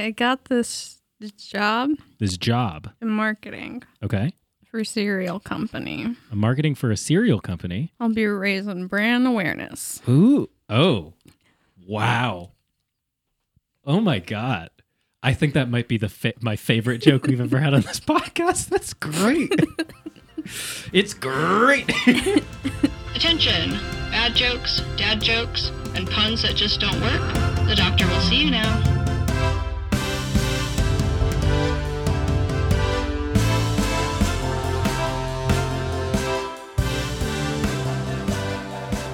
I got this job This job. in marketing Okay. for a cereal company. I'm marketing for a cereal company. I'll be raising brand awareness. Ooh. Oh. Wow. Oh my god. I think that might be the fa- my favorite joke we've ever had on this podcast. That's great. it's great. Attention! Bad jokes, dad jokes, and puns that just don't work. The doctor will see you now.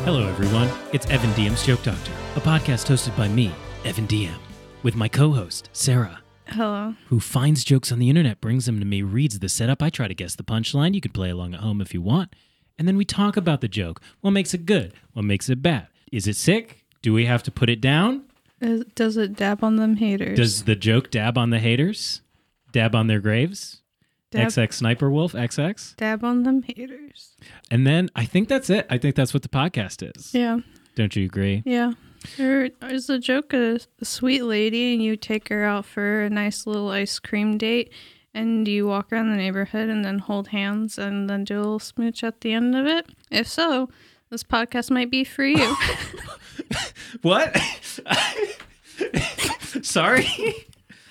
Hello, everyone. It's Evan Diem's Joke Doctor, a podcast hosted by me, Evan Diem, with my co-host Sarah, Hello. who finds jokes on the internet, brings them to me, reads the setup. I try to guess the punchline. You can play along at home if you want, and then we talk about the joke. What makes it good? What makes it bad? Is it sick? Do we have to put it down? Is- Does it dab on them haters? Does the joke dab on the haters? Dab on their graves? Dab, XX Sniper Wolf XX? dab on them haters? And then I think that's it. I think that's what the podcast is. Yeah. Don't you agree? Yeah. There is a joke a, a sweet lady and you take her out for a nice little ice cream date and you walk around the neighborhood and then hold hands and then do a little smooch at the end of it. If so, this podcast might be for you. What? Sorry?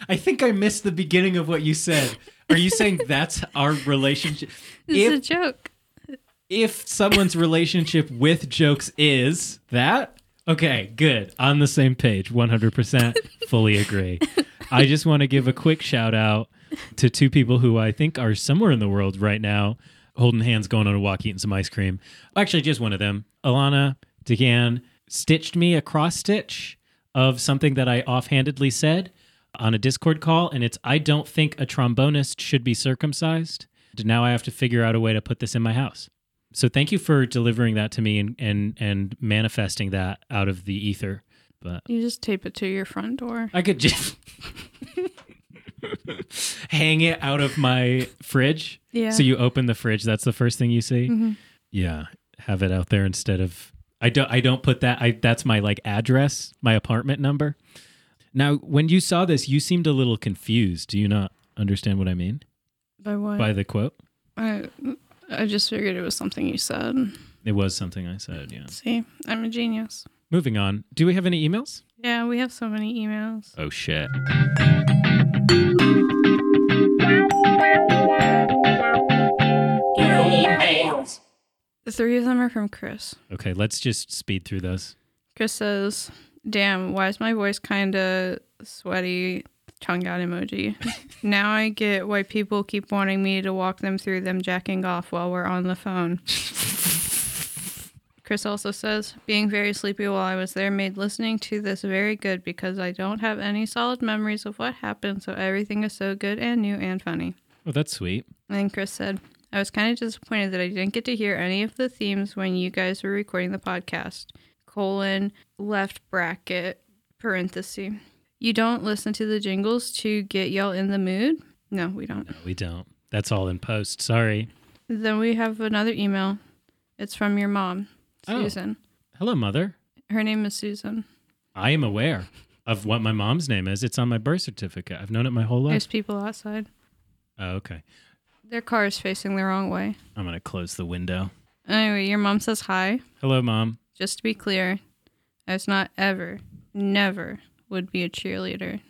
I think I missed the beginning of what you said. Are you saying that's our relationship? It's a joke. if someone's relationship with jokes is that, okay, good. On the same page, 100% fully agree. I just want to give a quick shout out to two people who I think are somewhere in the world right now, holding hands, going on a walk, eating some ice cream. Actually, just one of them. Alana DeGan stitched me a cross stitch of something that I offhandedly said on a Discord call, and it's I don't think a trombonist should be circumcised. Now I have to figure out a way to put this in my house. So thank you for delivering that to me and and and manifesting that out of the ether. But You just tape it to your front door. I could just hang it out of my fridge. Yeah. So you open the fridge, that's the first thing you see. Mhm. Yeah, have it out there instead of I don't I don't put that I that's my like address, my apartment number. Now, when you saw this, you seemed a little confused. Do you not understand what I mean By what? by the quote? I, I just figured it was something you said. It was something I said, yeah. See, I'm a genius. Moving on. Do we have any emails? Yeah, we have so many emails. Oh shit. The three of them are from Chris. Okay, let's just speed through those. Chris says, Damn, why is my voice kind of sweaty? Tongue out emoji. now I get why people keep wanting me to walk them through them jacking off while we're on the phone. Chris also says, being very sleepy while I was there made listening to this very good because I don't have any solid memories of what happened, so everything is so good and new and funny. Oh, that's sweet. And Chris said, I was kind of disappointed that I didn't get to hear any of the themes when you guys were recording the podcast. Colon, left bracket, parenthesis. You don't listen to the jingles to get y'all in the mood? No, we don't. No, we don't. That's all in post. Sorry. Then we have another email. It's from your mom, Oh. Susan. Hello, mother. Her name is Susan. I am aware of what my mom's name is. It's on my birth certificate. I've known it my whole life. There's people outside. Oh, okay. Their car is facing the wrong way. I'm going to close the window. Anyway, your mom says hi. Hello, mom. Just to be clear, I was not ever, never would be a cheerleader.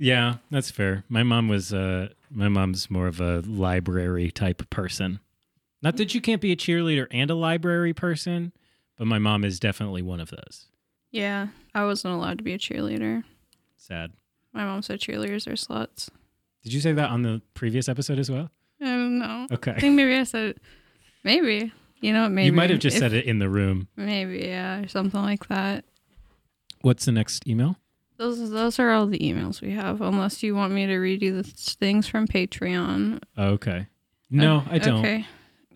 Yeah, that's fair. My mom was uh my mom's more of a library type person. Not that you can't be a cheerleader and a library person, but my mom is definitely one of those. Yeah, I wasn't allowed to be a cheerleader. Sad. My mom said cheerleaders are sluts. Did you say that on the previous episode as well? I don't know. Okay. I think maybe I said. Maybe. You know what? Maybe. you might have just If- said it in the room. Maybe, yeah, or something like that. What's the next email? Those those are all the emails we have, unless you want me to read you the things from Patreon. Okay. No, I don't. Okay.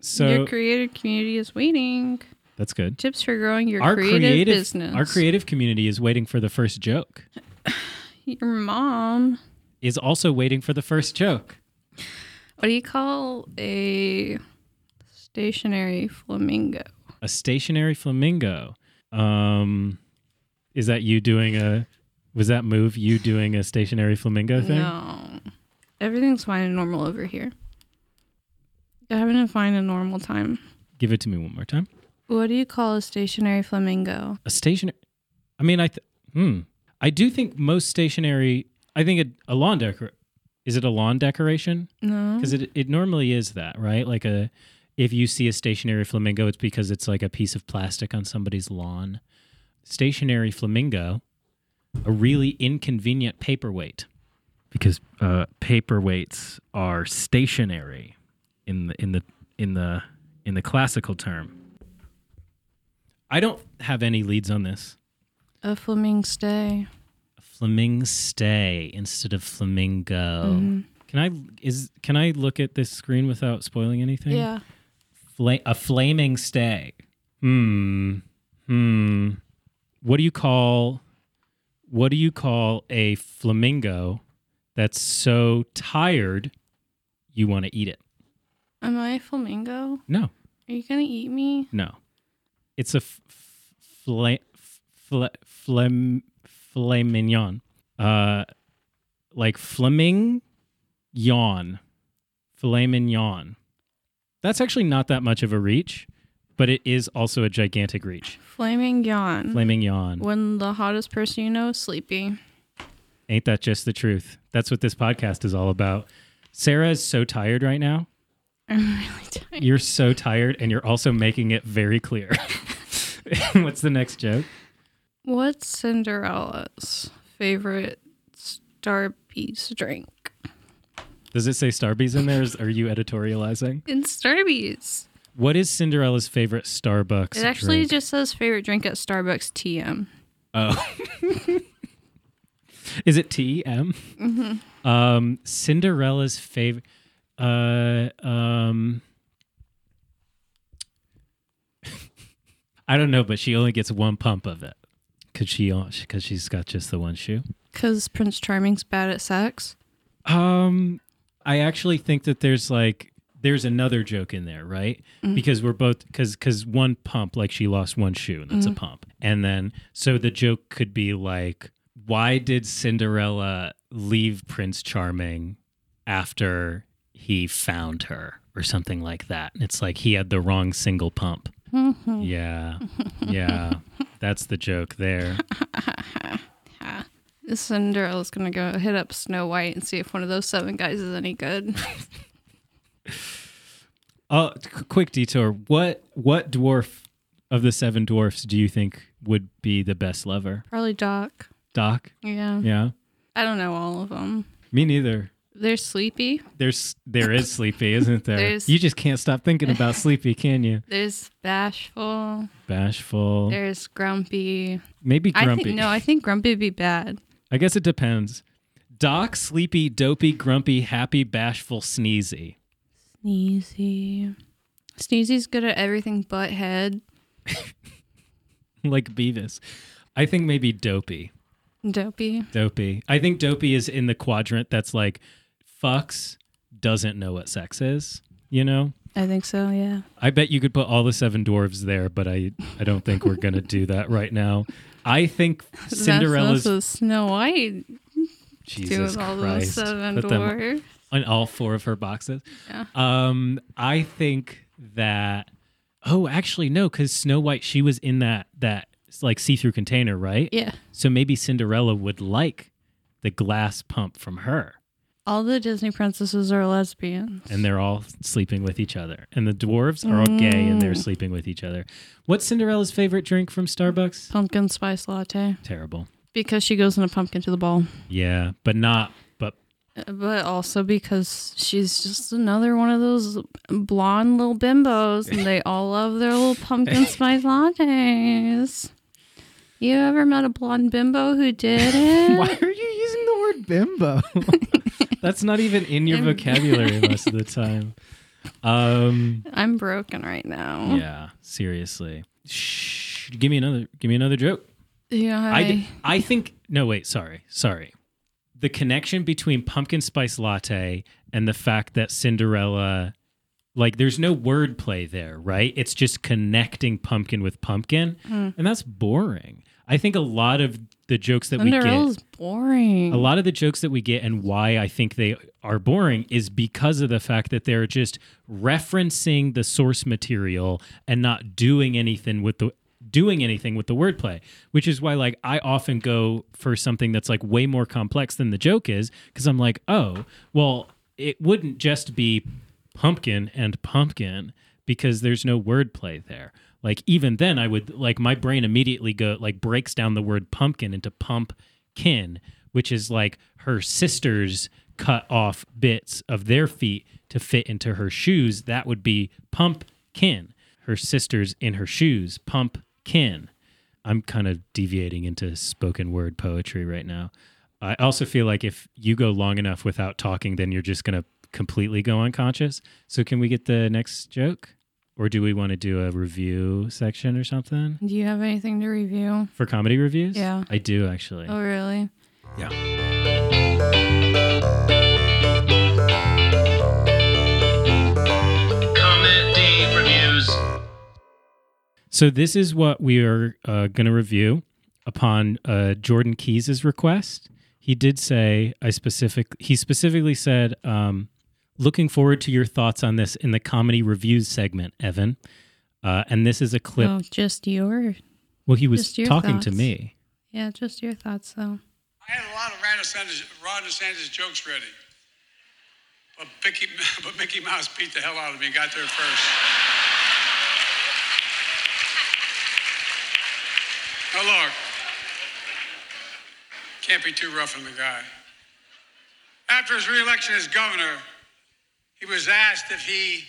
So your creative community is waiting. that's good. Tips for growing your our creative, creative business. our creative community is waiting for the first joke. Your mom. Is also waiting for the first joke. What do you call a stationary flamingo? A stationary flamingo. Um is that you doing a Was that move you doing a stationary flamingo thing? No. Everything's fine and normal over here. I having to find a normal time. Give it to me one more time. What do you call a stationary flamingo? A stationary. I mean, I. Th- hmm. I do think most stationary. I think a, a lawn decor. Is it a lawn decoration? No. Because it it normally is that, right? Like a. If you see a stationary flamingo, it's because it's like a piece of plastic on somebody's lawn. Stationary flamingo, a really inconvenient paperweight. Because uh, paperweights are stationary in the in the in the in the classical term. I don't have any leads on this. A flaming stay. A flaming stay instead of flamingo. Mm-hmm. Can I is can I look at this screen without spoiling anything? Yeah. Fla- a flaming stay. Hmm. Hmm. What do you call what do you call a flamingo that's so tired you want to eat it? Am I a flamingo? No. Are you gonna eat me? No. It's a f- f- fla- fla- flam- filet mignon. Uh, like flaming yawn. Filet mignon. That's actually not that much of a reach, but it is also a gigantic reach. Flaming yawn. Flaming yawn. when the hottest person you know is sleepy. Ain't that just the truth? That's what this podcast is all about. Sarah is so tired right now. I'm really tired. You're so tired, and you're also making it very clear. What's the next joke? What's Cinderella's favorite Starbucks drink? Does it say Starbucks in there? Is- Are you editorializing? In Starbucks. What is Cinderella's favorite Starbucks? It actually drink? just says favorite drink at Starbucks TM. Oh. is it TM? Mm-hmm. Um, Cinderella's favorite. Uh, um, I don't know, but she only gets one pump of it because she because she's got just the one shoe. Because Prince Charming's bad at sex. Um, I actually think that there's like there's another joke in there, right? Mm-hmm. Because we're both because because one pump like she lost one shoe and that's a mm-hmm. pump, and then so the joke could be like, why did Cinderella leave Prince Charming after he found her or something like that? And it's like he had the wrong single pump. Mm-hmm. yeah, yeah, that's the joke there. Cinderella's gonna go hit up Snow White and see if one of those seven guys is any good. Oh, qu- quick detour. What what dwarf of the seven dwarfs do you think would be the best lover? Probably Doc. Doc? Yeah. Yeah. I don't know all of them. Me neither. They're sleepy. There's there is Sleepy, isn't there? There's- You just can't stop thinking about Sleepy, can you? There's bashful. Bashful. There's grumpy. Maybe I grumpy. think no. I think grumpy would be bad. I guess it depends. Doc, sleepy, dopey, grumpy, happy, bashful, sneezy. Sneezy. Sneezy's good at everything but head. Like Beavis. I think maybe dopey. Dopey. Dopey. I think dopey is in the quadrant that's like fucks, doesn't know what sex is, you know? I think so. Yeah. I bet you could put all the seven dwarves there, but I, I don't think we're going to do that right now. I think Cinderella's. That's, that's Snow White Jesus doing all those Christ. seven Put them on all four of her boxes. Yeah. Um, I think that. Oh, actually, no, because Snow White, she was in that that like see through container, right? Yeah. So maybe Cinderella would like the glass pump from her, All the Disney princesses are lesbians. and they're all sleeping with each other. And the dwarves are all gay, and Mm. they're sleeping with each other. What's Cinderella's favorite drink from Starbucks? pumpkin spice latte Terrible. because she goes in a pumpkin to the ball. Yeah, but not. But But also because she's just another one of those blonde little bimbos, and they all love their little pumpkin spice lattes. You ever met a blonde bimbo who did it? why are you using word bimbo? That's not even in your vocabulary most of the time. Um. I'm broken right now. Yeah. Seriously. Shh. Give me another. Give me another joke. Yeah. I, d- I think no wait sorry sorry the connection between pumpkin spice latte and the fact that Cinderella like there's no wordplay there right it's just connecting pumpkin with pumpkin and that's boring I think a lot of the jokes that we get, is boring. a lot of the jokes that we get, and why I think they are boring is because of the fact that they're just referencing the source material and not doing anything with the doing anything with the wordplay which is why like i often go for something that's like way more complex than the joke is because i'm like oh well it wouldn't just be pumpkin and pumpkin because there's no wordplay there like even then i would like my brain immediately go like breaks down the word pumpkin into pumpkin which is like her sisters cut off bits of their feet to fit into her shoes. That would be pumpkin. Her sisters in her shoes. Pumpkin. I'm kind of deviating into spoken word poetry right now. I also feel like if you go long enough without talking then you're just going to completely go unconscious. So can we get the next joke or do we want to do a review section or something Do you have anything to review? for comedy reviews Yeah. i do actually Oh, really? Yeah. Comedy reviews. So this is what we are uh, going to review upon uh, Jordan Keys's request. He did say I specific. He specifically said, um, "Looking forward to your thoughts on this in the comedy reviews segment, Evan." Uh, and this is a clip. Oh, just your. well, he was just your talking to me. Yeah, just your thoughts, though. I had a lot of Ron DeSantis, Ron DeSantis jokes ready. But Mickey, but Mickey Mouse beat the hell out of me, and got there first. Now look, can't be too rough on the guy. After his reelection as governor, he was asked if he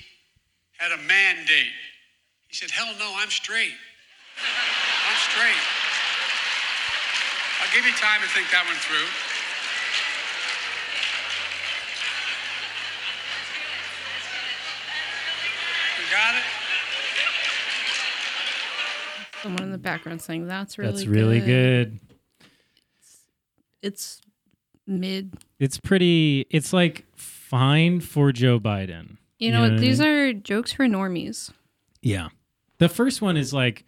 had a mandate. He said, hell no, I'm straight. I'm straight. I'll give you time to think that one through. You got it? Someone in the background saying that's really That's really good. It's mid. It's pretty. It's like fine for Joe Biden. You know, what what? I these mean? are jokes for normies. Yeah. The first one is like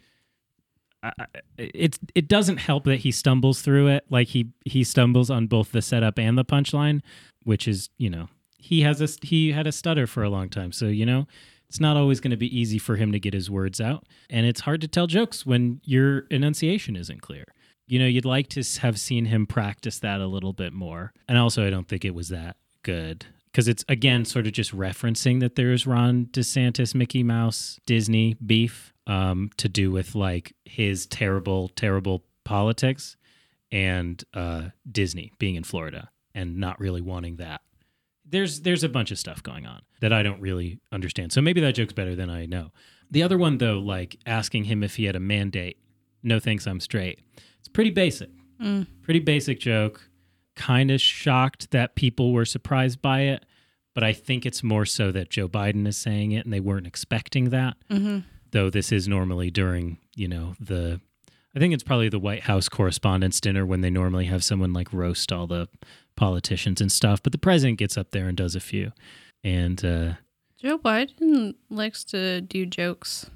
I- I- it's it doesn't help that he stumbles through it like he he stumbles on both the setup and the punchline which is you know he has a he had a stutter for a long time so you know it's not always going to be easy for him to get his words out and it's hard to tell jokes when your enunciation isn't clear you know you'd like to have seen him practice that a little bit more and also i don't think it was that good because it's again sort of just referencing that there's ron desantis mickey mouse disney beef um, to do with like his terrible terrible politics and uh, disney being in florida and not really wanting that there's there's a bunch of stuff going on that I don't really understand. So maybe that joke's better than I know. The other one though, like asking him if he had a mandate. No thanks, I'm straight. It's pretty basic. Pretty basic joke. Kind of shocked that people were surprised by it, but I think it's more so that Joe Biden is saying it and they weren't expecting that. Though this is normally during, you know, the I think it's probably the White House Correspondents' Dinner when they normally have someone like roast all the politicians and stuff. But the president gets up there and does a few. And uh, Joe Biden likes to do jokes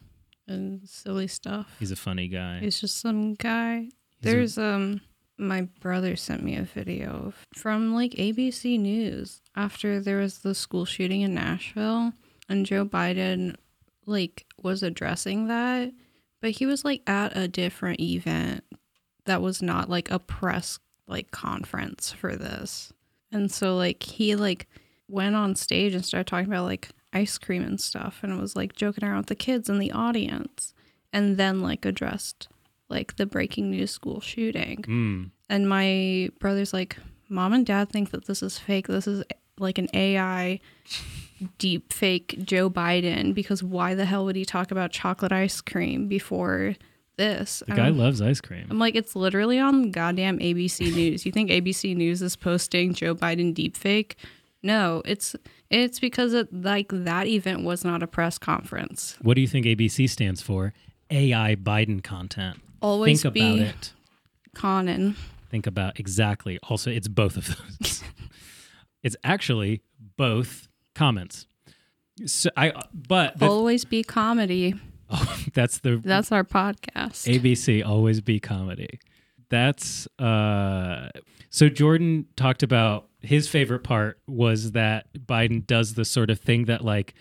and silly stuff. he's a funny guy. He's just some guy. There's um my brother sent me a video from like ABC News after there was the school shooting in Nashville and Joe Biden like was addressing that, but he was like at a different event that was not like a press like conference for this. And so like he like went on stage and started talking about like ice cream and stuff and was like joking around with the kids in the audience and then like addressed like the breaking news school shooting. Mm. And my brother's like, Mom and dad think that this is fake. This is like an AI deep fake Joe Biden because why the hell would he talk about chocolate ice cream before this? The guy don't- loves ice cream. I'm like, it's literally on goddamn ABC News. You think ABC News is posting Joe Biden deepfake? No, it's it's because it, like that event was not a press conference. What do you think ABC stands for? AI Biden content. Always Think be about it. Conan. Think about exactly. Also, it's both of those. it's actually both comments. So I, but the, Always be comedy. Oh, that's the That's our podcast. ABC always be comedy. That's uh so Jordan talked about his favorite part was that Biden does the sort of thing that like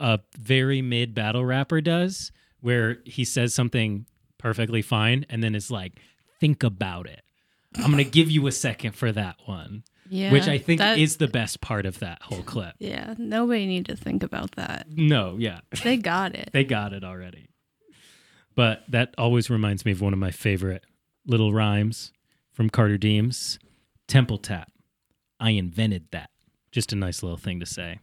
a very mid battle rapper does where he says something perfectly fine and then it's like think about it. I'm going to give you a second for that one, yeah, which I think that- is the best part of that whole clip. Yeah, nobody need to think about that. No, yeah. They got it. They got it already. But that always reminds me of one of my favorite little rhymes from Carter Deems Temple Tap. I invented that. Just a nice little thing to say.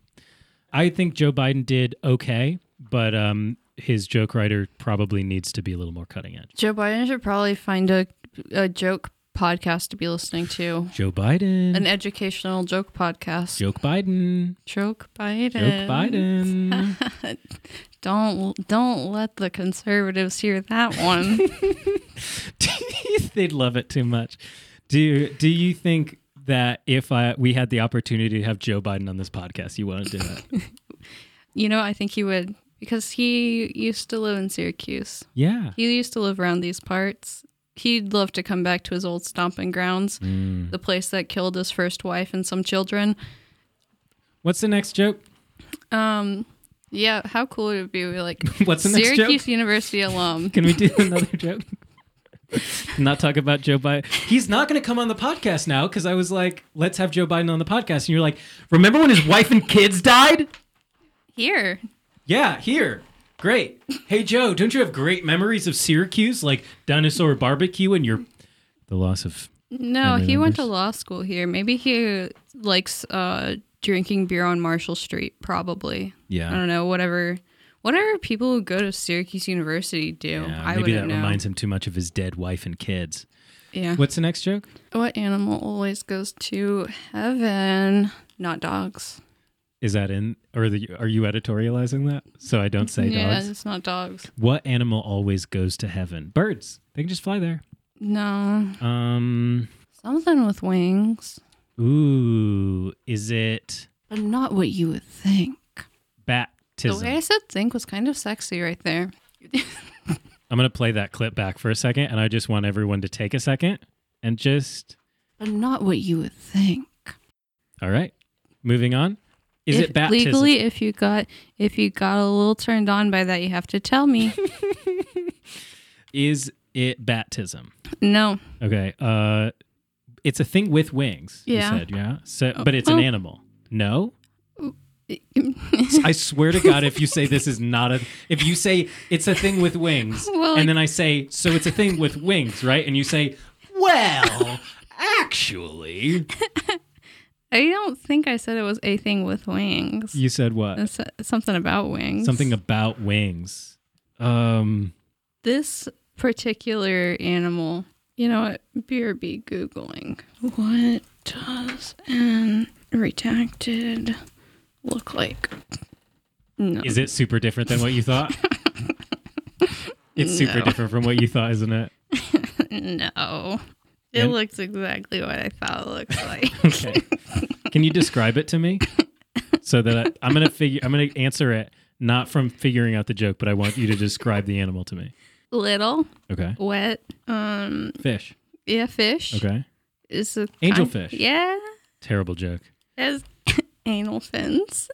I think Joe Biden did okay, but um, his joke writer probably needs to be a little more cutting edge. Joe Biden should probably find a a joke podcast to be listening to. Joe Biden. An educational joke podcast. joke Biden. Joke Biden. Joke Biden. Don't don't let the conservatives hear that one. They'd love it too much. Do do you think that if I we had the opportunity to have Joe Biden on this podcast, you want to do it? you know, I think he would because he used to live in Syracuse. Yeah. He used to live around these parts. He'd love to come back to his old stomping grounds, Mm. the place that killed his first wife and some children. What's the next joke? Um, yeah, how cool would it be? We like What's the next Syracuse joke? University alum. Can we do another joke? not talk about Joe Biden. He's not going to come on the podcast now because I was like, let's have Joe Biden on the podcast. And you're like, remember when his wife and kids died? Here, Yeah, here. Great. Hey, Joe, don't you have great memories of Syracuse, like dinosaur barbecue and your the loss of? no, Family he went to law school here. Maybe he likes uh drinking beer on Marshall Street. Probably. Yeah. I don't know. Whatever. Whatever people who go to Syracuse University do, Yeah, I maybe that know. reminds him too much of his dead wife and kids. yeah. What's the next joke? What animal always goes to heaven? Not dogs. Is that in, or the, are you editorializing that so I don't say yeah, dogs? it's not dogs. What animal always goes to heaven? Birds. They can just fly there. No, Um. something with wings, Ooh, is it but not what you would think. Baptism. The way I said "think" was kind of sexy right there. I'm gonna play that clip back for a second, and I just want everyone to take a second and just. But not what you would think. All right, moving on. Is If- it baptism? legally? If you got if you got a little turned on by that, you have to tell me. Is it baptism? no, Okay. Uh, it's a thing with wings. Yeah. You said yeah. So, but it's an Oh. animal. No. I swear to God, if you say this is not a, if you say it's a thing with wings, Well, and then I say, so it's a thing with wings, right? And you say, well, actually, I don't think I said it was a thing with wings. you said what? Something about wings. Something about wings. Um, this particular animal. You know what? Beer be googling. What does an redacted look like? No. is it super different than what you thought? It's super No. different from what you thought, isn't it? No. It And- looks exactly what I thought it looked like. Okay. Can you describe it to me? So that I, I'm gonna figure. I'm gonna answer it not from figuring out the joke, but I want you to describe the animal to me. Little, Okay. wet, um, Fish. yeah, fish. Okay. Is a Angelfish. Yeah, Terrible joke. has anal fins.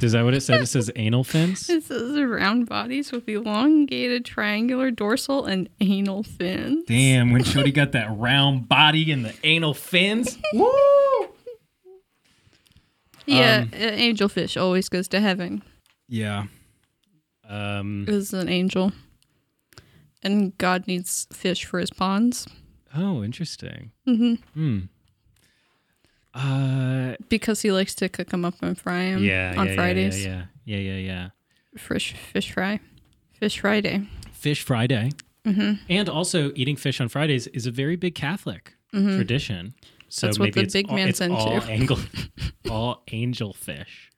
Is that what it says? It says anal fins. It says round bodies with elongated triangular dorsal and anal fins. Damn, when Shody got that round body and the anal fins. Woo! Yeah, Um, angelfish always goes to heaven. Yeah. Um. Is an angel, and God needs fish for his ponds Oh, interesting. Mm-hmm. Hmm. Uh. because he likes to cook them up and fry them. Yeah. on yeah, yeah, Fridays. Yeah. Yeah. Yeah. Yeah. yeah. Fish, fish fry, fish Friday. Fish Friday. hmm And also, eating fish on Fridays is a very big Catholic tradition. So Mm-hmm. That's what maybe it's big all, man's it's all angel, all angel fish.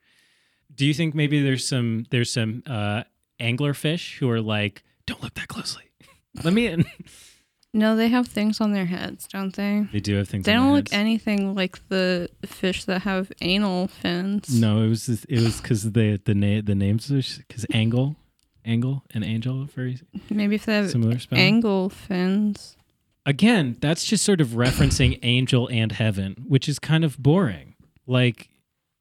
Do you think maybe there's some there's some uh, angler fish who are like, don't look that closely. Let me in. No, they have things on their heads, don't they? They do have things. They on don't look heads. anything like the fish that have anal fins. No, it was it was because the the name the names because angle Angle and angel very Maybe if they have similar spelling. angle fins. Again, that's just sort of referencing angel and heaven, which is kind of boring. Like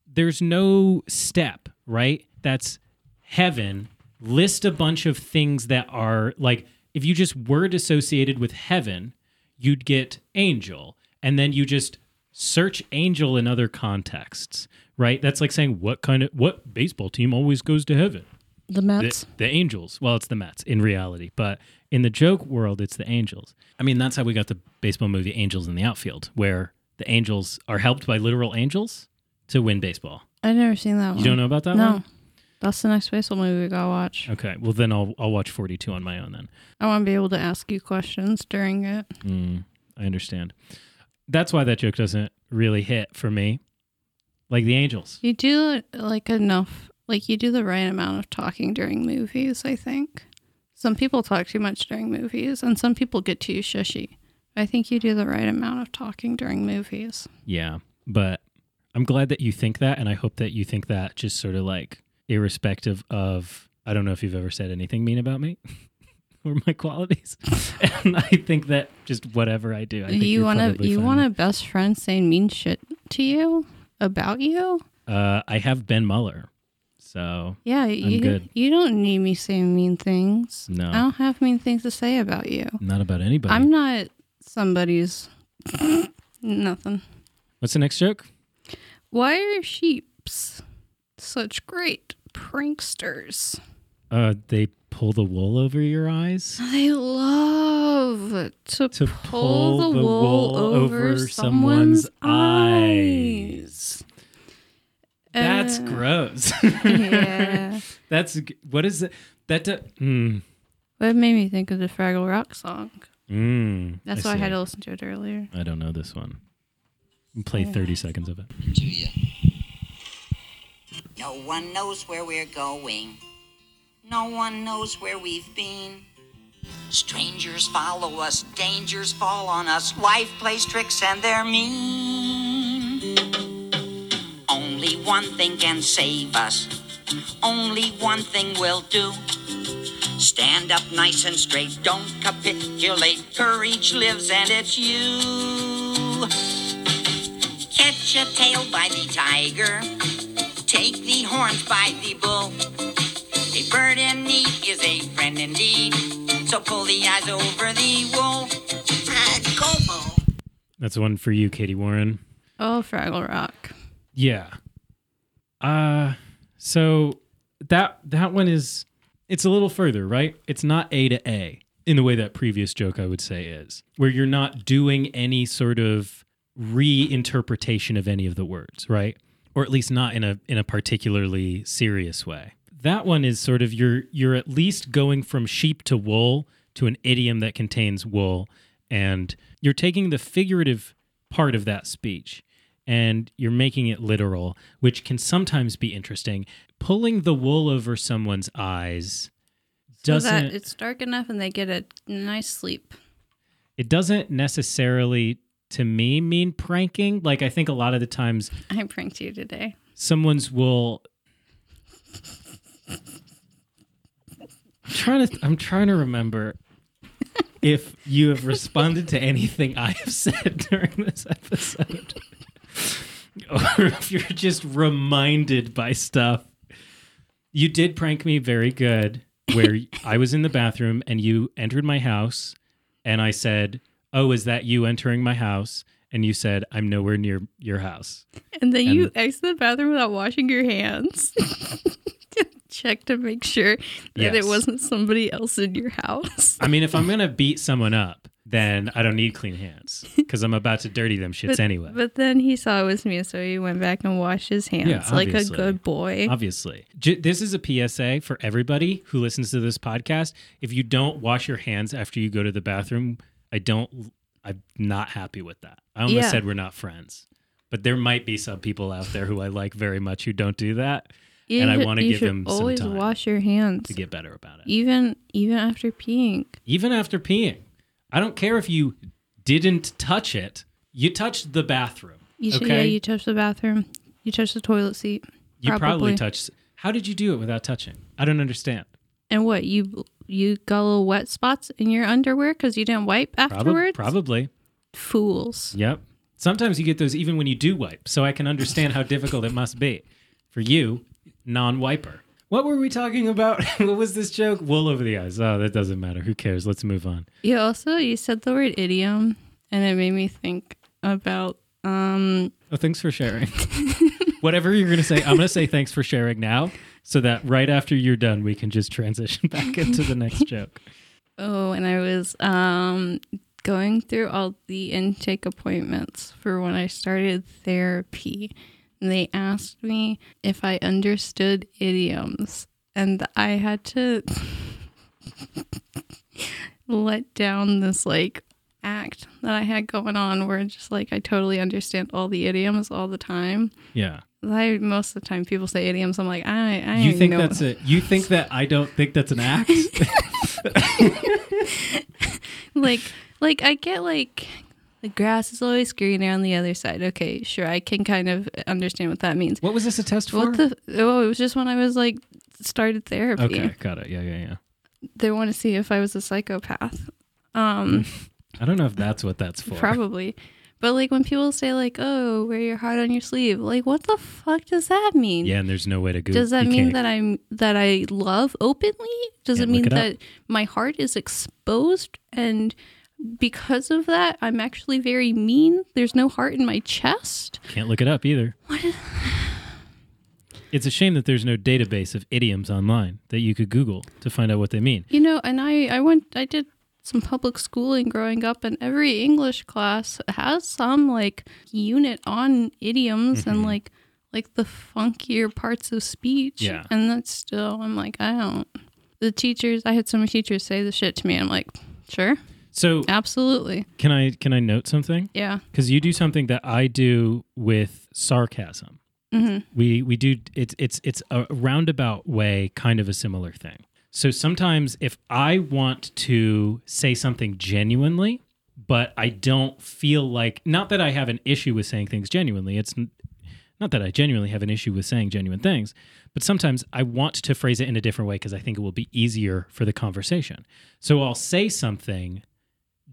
there's no step, right? That's heaven. List a bunch of things that are like if you just word associated with heaven, you'd get angel. And then you just search angel in other contexts, right? That's like saying what kind of what baseball team always goes to heaven? The the, Mets. the Angels. Well, it's the Mets in reality, but in the joke world, it's the Angels. I mean, that's how we got the baseball movie Angels in the Outfield, where the Angels are helped by literal angels to win baseball. I've never seen that one. You don't know about that No. one? That's the next baseball movie we gotta watch. Okay, well then I'll I'll watch 42 on my own then. I want to be able to ask you questions during it. Mm, I understand. That's why that joke doesn't really hit for me. Like the Angels. You do like enough, like you do the right amount of talking during movies. I think some people talk too much during movies, and some people get too shushy. I think you do the right amount of talking during movies. Yeah, but I'm glad that you think that, and I hope that you think that just sort of like irrespective of. I don't know if you've ever said anything mean about me or my qualities, and I think that just whatever I do, I think you want to you want a best friend saying mean shit to you about you? Uh, I have Ben Muller, so Yeah, you good. you don't need me saying mean things. No. I don't have mean things to say about you. not about anybody. I'm not somebody's nothing. What's the next joke? Why are sheeps such great pranksters? Uh, they pull the wool over your eyes. They love to, To pull, the, wool, over, someone's, eyes. That's Uh, gross. Yeah. That's what is it? That do, mm, But made me think of the Fraggle Rock song. mm, That's why I had to listen to it earlier. I don't know this one. Play 30 seconds of it. No one knows where we're going. No one knows where we've been. Strangers follow us, dangers fall on us. Life plays tricks and they're mean. Only one thing can save us. Only one thing will do. Stand up nice and straight, don't capitulate. Courage lives and it's you. Catch a tail by the tiger. Take the horns by the bull. A bird in need is a friend indeed. So pull the eyes over the wool. That's one for you, Katie Warren. Oh, Fraggle Rock. Yeah. Uh so that that one is it's a little further, right? It's not A to A in the way that previous joke I would say is, where you're not doing any sort of reinterpretation of any of the words, right? Or at least not in a in a particularly serious way. That one is sort of you're you're at least going from sheep to wool to an idiom that contains wool and you're taking the figurative part of that speech and you're making it literal, which can sometimes be interesting. Pulling the wool over someone's eyes doesn't that it's dark enough and they get a nice sleep. it doesn't necessarily to me mean pranking. Like I think a lot of the times I pranked you today. someone's will I'm trying to I'm trying to remember if you have responded to anything I have said during this episode. or if you're just reminded by stuff. You did prank me very good where I was in the bathroom and you entered my house and I said, "Oh, is that you entering my house?" And you said, "I'm nowhere near your house." And then you exit the bathroom without washing your hands. Check to make sure that Yes. it wasn't somebody else in your house. I mean, if I'm gonna beat someone up, then I don't need clean hands because I'm about to dirty them shits But, anyway. but then he saw it was me, so he went back and washed his hands Yeah, like a good boy. Obviously, J- this is a PSA for everybody who listens to this podcast. If you don't wash your hands after you go to the bathroom, I don't. I'm not happy with that. I almost Yeah. said we're not friends, but there might be some people out there who I like very much who don't do that You and I wanna give should him some always time wash your hands, to get better about it. even even after peeing. even after peeing. I don't care if you didn't touch it. You touched the bathroom. You should, okay. yeah, you touch the bathroom. You touched the toilet seat. You probably touched. How did you do it without touching? I don't understand. And what you you got little wet spots in your underwear because you didn't wipe afterwards? probably. Fools. Yep. Sometimes you get those even when you do wipe, so I can understand how difficult it must be for you, non-wiper. What were we talking about? what was this joke? Wool over the eyes. Oh, that doesn't matter. Who cares? Let's move on. You also you said the word idiom, and it made me think about um Oh, thanks for sharing. Whatever you're going to say, I'm going to say thanks for sharing now so that right after you're done, we can just transition back into the next joke. oh, and I was um going through all the intake appointments for when I started therapy. And they asked me if I understood idioms, and I had to let down this like act that I had going on where just like I totally understand all the idioms all the time. Yeah. I most of the time people say idioms, I'm like I I You think know. that's it? You think that I don't think that's an act? like like I get like the grass is always greener on the other side. Okay, sure, I can kind of understand what that means. what was this a test for? What the? Oh, it was just when I was like started therapy. okay, got it. Yeah, yeah, yeah. They want to see if I was a psychopath. Um, I don't know if that's what that's for. probably. But like when people say like, "Oh, wear your heart on your sleeve," like what the fuck does that mean? Yeah, and there's no way to Google. Does that you mean can't- that I'm that I love openly? Does Can't it mean look it up. that my heart is exposed and because of that I'm actually very mean? There's no heart in my chest? Can't look it up either. It's a shame that there's no database of idioms online that you could Google to find out what they mean. You know, and I I went I did some public schooling growing up and every English class has some like unit on idioms Mm-hmm. and like like the funkier parts of speech. Yeah. And that's still I'm like, I don't the teachers I had some teachers say the shit to me. I'm like, sure. So Absolutely. can I can I note something? Yeah. Because you do something that I do with sarcasm. hmm We we do it's it's it's a roundabout way, kind of a similar thing. So sometimes if I want to say something genuinely, but I don't feel like not that I have an issue with saying things genuinely. It's not that I genuinely have an issue with saying genuine things, but sometimes I want to phrase it in a different way because I think it will be easier for the conversation. So I'll say something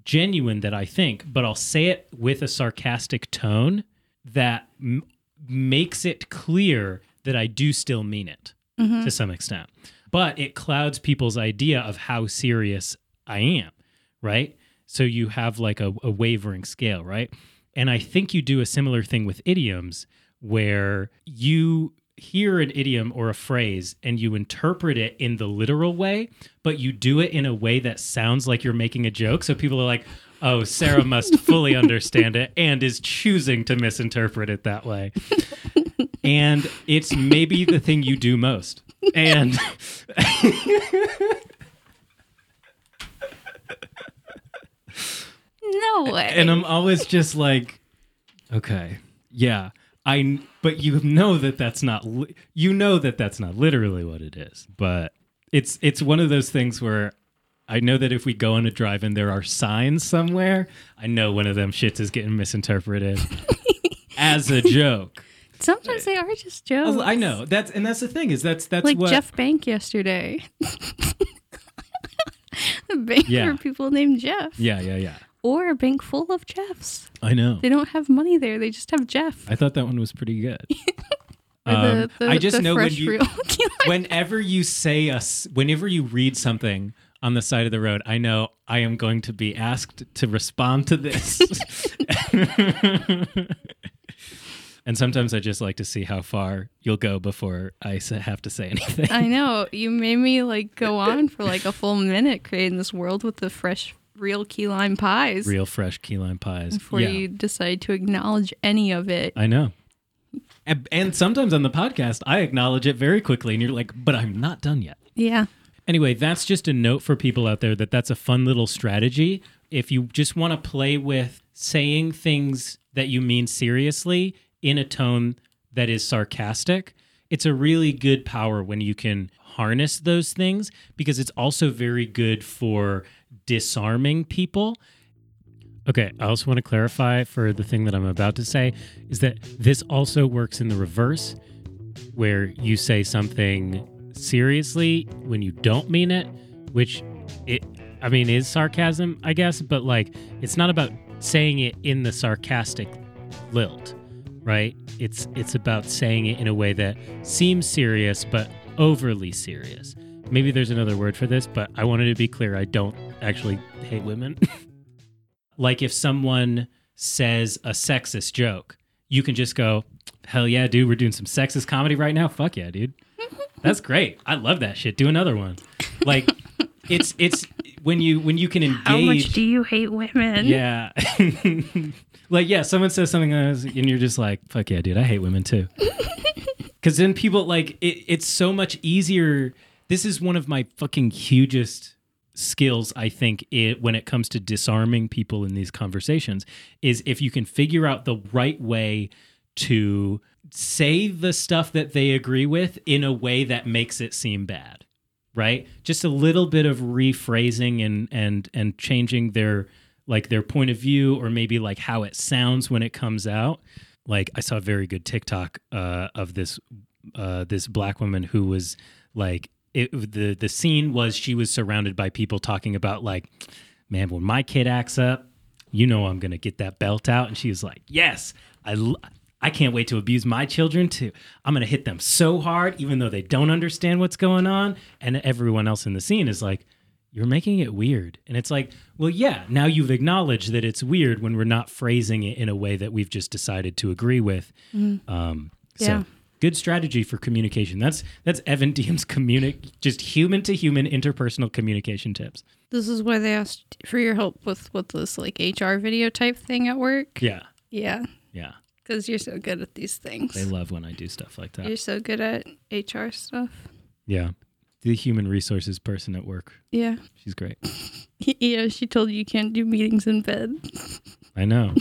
genuine that I think, but I'll say it with a sarcastic tone that m- makes it clear that I do still mean it mm-hmm. to some extent. But it clouds people's idea of how serious I am, right? So you have like a, a wavering scale, right? And I think you do a similar thing with idioms where you hear an idiom or a phrase and you interpret it in the literal way, but you do it in a way that sounds like you're making a joke. So people are like, oh, Sarah must fully understand it and is choosing to misinterpret it that way. and it's maybe the thing you do most. And No way. and I'm always just like, okay, yeah, I. But you know that that's not. Li- you know that that's not literally what it is. But it's it's one of those things where I know that if we go on a drive and there are signs somewhere, I know one of them shits is getting misinterpreted as a joke. Sometimes they are just jokes. I know that's and that's the thing is that's that's like what Jeff Bank yesterday. a bank Yeah. for people named Jeff. Yeah, yeah, yeah. Or a bank full of Jeffs. I know. They don't have money there. They just have Jeff. I thought that one was pretty good. Or the, Um, the, I just the know when you whenever you say us whenever you read something on the side of the road, I know I am going to be asked to respond to this. And sometimes I just like to see how far you'll go before I have to say anything. I know. You made me like go on for like a full minute creating this world with the fresh real key lime pies Real fresh key lime pies. before yeah, you decide to acknowledge any of it. I know. And, and sometimes on the podcast, I acknowledge it very quickly, and you're like, "But I'm not done yet." Yeah. Anyway, that's just a note for people out there that that's a fun little strategy. If you just want to play with saying things that you mean seriously in a tone that is sarcastic, it's a really good power when you can harness those things because it's also very good for disarming people. Okay, I also want to clarify for the thing that I'm about to say is that this also works in the reverse where you say something seriously when you don't mean it, which it I mean is sarcasm, I guess, but like it's not about saying it in the sarcastic lilt, right? It's it's about saying it in a way that seems serious but overly serious. Maybe there's another word for this, but I wanted to be clear I don't actually hate women. like if someone says a sexist joke, you can just go, "Hell yeah, dude, we're doing some sexist comedy right now. Fuck yeah, dude." That's great. I love that shit. Do another one. Like it's it's when you when you can engage How much do you hate women? yeah. like, yeah, someone says something and you're just like, fuck yeah, dude, I hate women too. Because then people, like, it, it's so much easier. This is one of my fucking hugest skills, I think, it, when it comes to disarming people in these conversations, is if you can figure out the right way to say the stuff that they agree with in a way that makes it seem bad right? Just a little bit of rephrasing and and and changing their like their point of view or maybe like how it sounds when it comes out. Like i saw a very good tiktok uh of this uh this black woman who was like it the the scene was she was surrounded by people talking about like man when my kid acts up you know i'm gonna get that belt out. And she was like yes i I can't wait to abuse my children too. I'm going to hit them so hard, even though they don't understand what's going on. And everyone else in the scene is like, You're making it weird. And it's like, Well, yeah, now you've acknowledged that it's weird when we're not phrasing it in a way that we've just decided to agree with. Um, Yeah. So, good strategy for communication. That's that's Evan Diem's communic just human to human interpersonal communication tips. This is why they asked for your help with with this like HR video type thing at work. Yeah. Yeah, Yeah. Because you're so good at these things. They love when I do stuff like that. You're so good at HR stuff. Yeah. The human resources person at work. Yeah. She's great. Yeah, she told you you can't do meetings in bed. I know.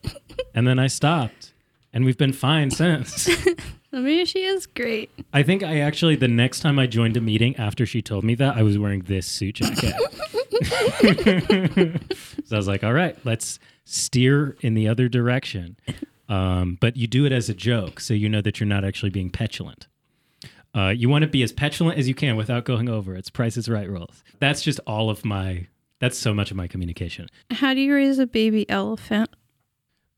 and then I stopped, and we've been fine since. I mean, she is great. I think I actually, the next time I joined a meeting after she told me that, I was wearing this suit jacket. so I was like, all right, let's steer in the other direction. Um, but you do it as a joke, so you know that you're not actually being petulant. Uh, you want to be as petulant as you can without going over. It's Price is Right rules. That's just all of my. That's so much of my communication. How do you raise a baby elephant?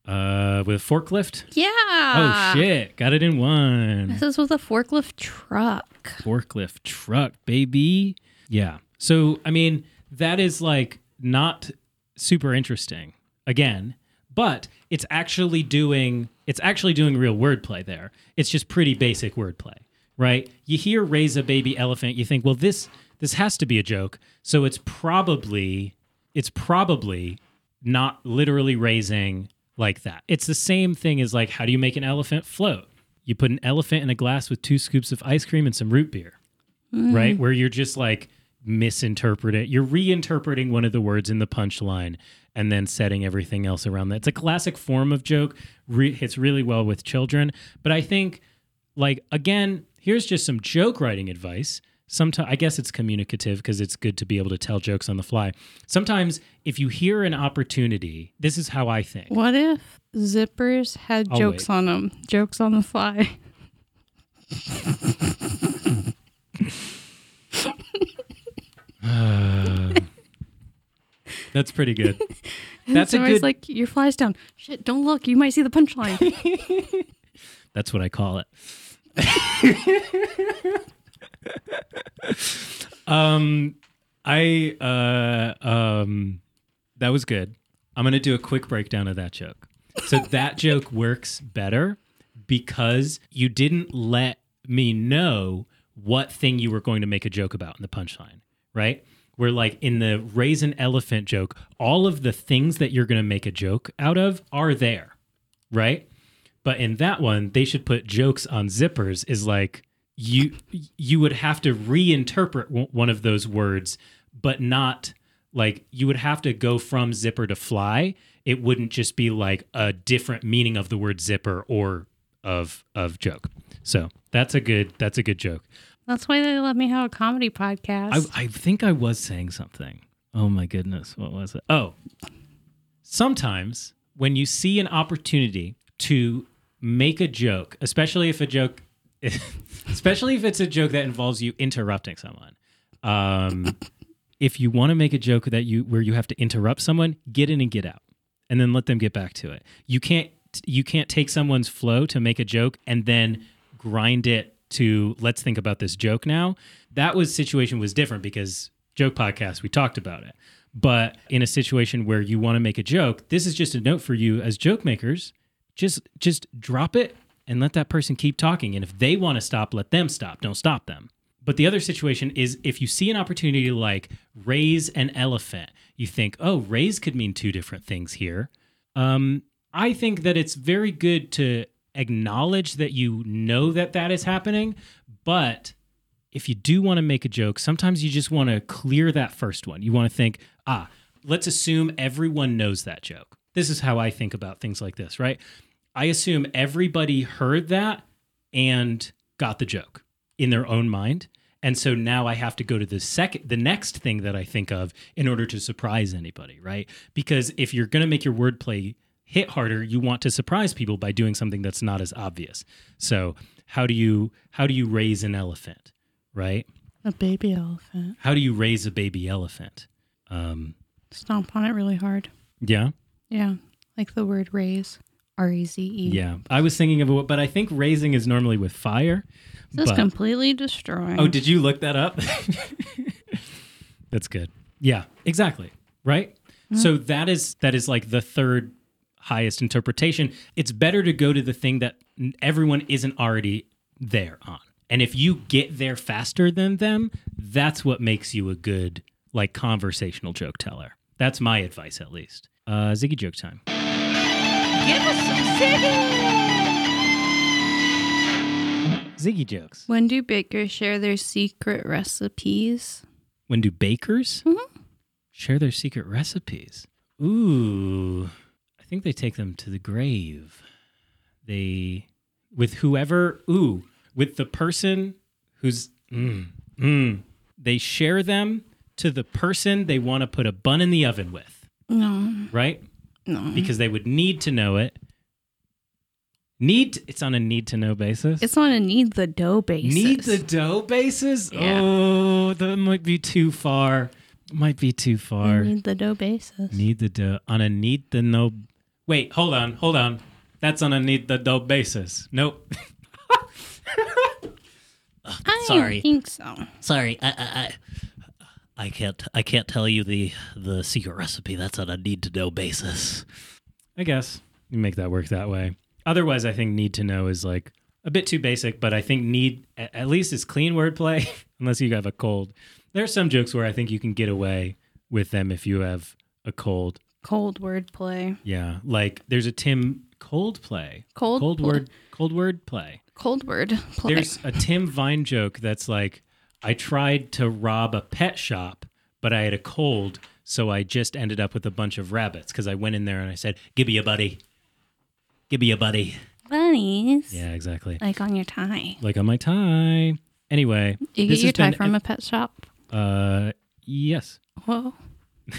Uh, with a forklift. Yeah. Oh shit! Got it in one. This is with a forklift truck. forklift truck, baby. Yeah. So, I mean, that is like not super interesting again, but it's actually doing it's actually doing real wordplay there. It's just pretty basic wordplay, right? You hear raise a baby elephant, you think, well, this this has to be a joke. So it's probably it's probably not literally raising like that. It's the same thing as like how do you make an elephant float? You put an elephant in a glass with two scoops of ice cream and some root beer mm. right? Where you're just like misinterpreting, you're reinterpreting one of the words in the punchline and then setting everything else around that. It's a classic form of joke, re- hits really well with children. But I think, like, again, here's just some joke writing advice. Sometimes I guess it's communicative because it's good to be able to tell jokes on the fly. Sometimes if you hear an opportunity, this is how I think. What if zippers had I'll jokes wait. on them? Jokes on the fly. That's pretty good. That's a good- like, your fly's down. Shit, don't look. You might see the punchline. That's what I call it. um, I uh um, that was good. I'm gonna do a quick breakdown of that joke. So that joke works better because you didn't let me know what thing you were going to make a joke about in the punchline, right? Where like in the raise an elephant joke, all of the things that you're going to make a joke out of are there, right? But in that one, they should put jokes on zippers is like you you would have to reinterpret one of those words, but not like you would have to go from zipper to fly. It wouldn't just be like a different meaning of the word zipper or of of joke. So that's a good that's a good joke. That's why they let me have a comedy podcast. I, I think I was saying something. Oh my goodness. What was it? Oh, sometimes when you see an opportunity to make a joke, especially if a joke especially if it's a joke that involves you interrupting someone. Um, if you want to make a joke that you where you have to interrupt someone, get in and get out, and then let them get back to it. You can't you can't take someone's flow to make a joke and then grind it to let's think about this joke now. That was situation was different because joke podcast we talked about it. But in a situation where you want to make a joke, this is just a note for you as joke makers. Just just drop it and let that person keep talking. And if they want to stop, let them stop. Don't stop them. But the other situation is if you see an opportunity to like raise an elephant, you think, oh, raise could mean two different things here. Um, I think that it's very good to acknowledge that you know that that is happening, but if you do want to make a joke, sometimes you just want to clear that first one. You want to think, ah, let's assume everyone knows that joke. This is how I think about things like this, right? I assume everybody heard that and got the joke in their own mind. And so now I have to go to the second the next thing that I think of in order to surprise anybody, right? Because if you're going to make your wordplay hit harder, you want to surprise people by doing something that's not as obvious. So, how do you how do you raise an elephant, right? A baby elephant. How do you raise a baby elephant? Um, Stomp on it really hard. yeah. Yeah. Like the word raise. R E Z E. Yeah. I was thinking of it, but I think raising is normally with fire. This is but- completely destroying. Oh, did you look that up? That's good. Yeah, exactly. Right? So that is that is like the third highest interpretation. It's better to go to the thing that everyone isn't already there on. And if you get there faster than them, that's what makes you a good like conversational joke teller. That's my advice at least. Uh Ziggy joke time. Ziggy jokes. When do bakers share their secret recipes? When do bakers share their secret recipes? Ooh, I think they take them to the grave. They, with whoever, ooh, with the person who's, mm, mm, they share them to the person they want to put a bun in the oven with, No, right? no. Because they would need to know it. Need, it's on a need to know basis. It's on a need the dough basis. Need the dough basis? Yeah. Oh, that might be too far. Might be too far. need the dough basis. Need the dough on a need the no. Wait, hold on, hold on. That's on a need the dough basis. Nope. I Sorry. don't think so. Sorry, I, I, I, I can't, I can't tell you the the secret recipe. That's on a need to know basis. I guess you make that work that way. Otherwise, I think need to know is like a bit too basic. But I think need at least is clean wordplay, unless you have a cold. There are some jokes where I think you can get away with them if you have a cold. Cold word play. Yeah, like there's a Tim Coldplay. Cold cold pl- word cold word play. Cold word play. There's a Tim Vine joke that's like I tried to rob a pet shop, but I had a cold, so I just ended up with a bunch of rabbits because I went in there and I said, "Give me a buddy, give me a buddy." bunnies. Yeah, exactly. Like on your tie. Like on my tie. Anyway, You this get your tie been- from a pet shop. uh yes, Whoa.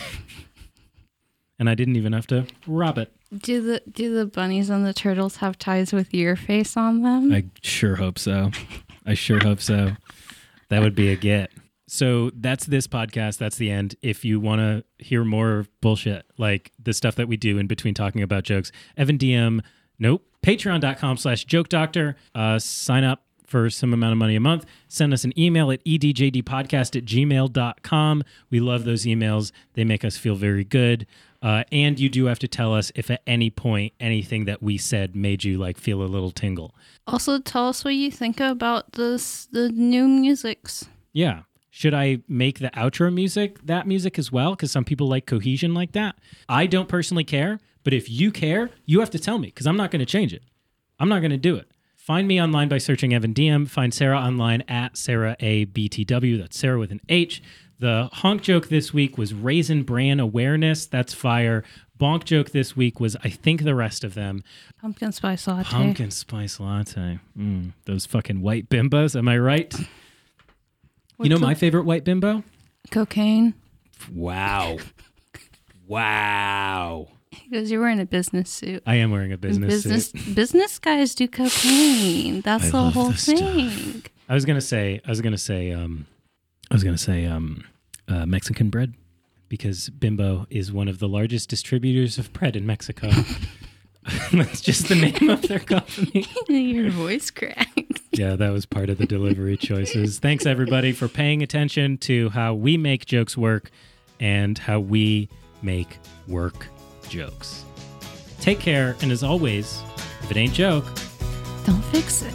and I didn't even have to rob it. Do the do the bunnies and the turtles have ties with your face on them? I sure hope so. I sure hope so. That would be a get. So that's this podcast. That's the end. If you want to hear more bullshit, like the stuff that we do in between talking about jokes, Evan DM, nope, patreon.com slash joke doctor. Uh, sign up for some amount of money a month. Send us an email at edjdpodcast at gmail.com. We love those emails. They make us feel very good. Uh, and you do have to tell us if at any point anything that we said made you like feel a little tingle. also, tell us what you think about this the new musics. Yeah. Should I make the outro music that music as well? Because some people like cohesion like that. I don't personally care, but if you care, you have to tell me because I'm not going to change it. I'm not going to do it. Find me online by searching Evan DM. Find Sarah online at Sarah A BTW. That's Sarah with an H. The honk joke this week was raisin bran awareness. That's fire. Bonk joke this week was I think the rest of them. Pumpkin spice latte. Pumpkin spice latte. Mm, those fucking white bimbos. Am I right? you know my up? favorite white bimbo? Cocaine. Wow. wow. Because you're wearing a business suit. I am wearing a business, business suit. business guys do cocaine. That's I the love whole this stuff. thing. I was gonna say, I was gonna say, um, I was gonna say, um, uh, Mexican bread, because Bimbo is one of the largest distributors of bread in Mexico. That's just the name of their company. Your voice cracked. Yeah, that was part of the delivery choices. Thanks everybody for paying attention to how we make jokes work and how we make work jokes. Take care, and as always, if it ain't joke, Don't fix it.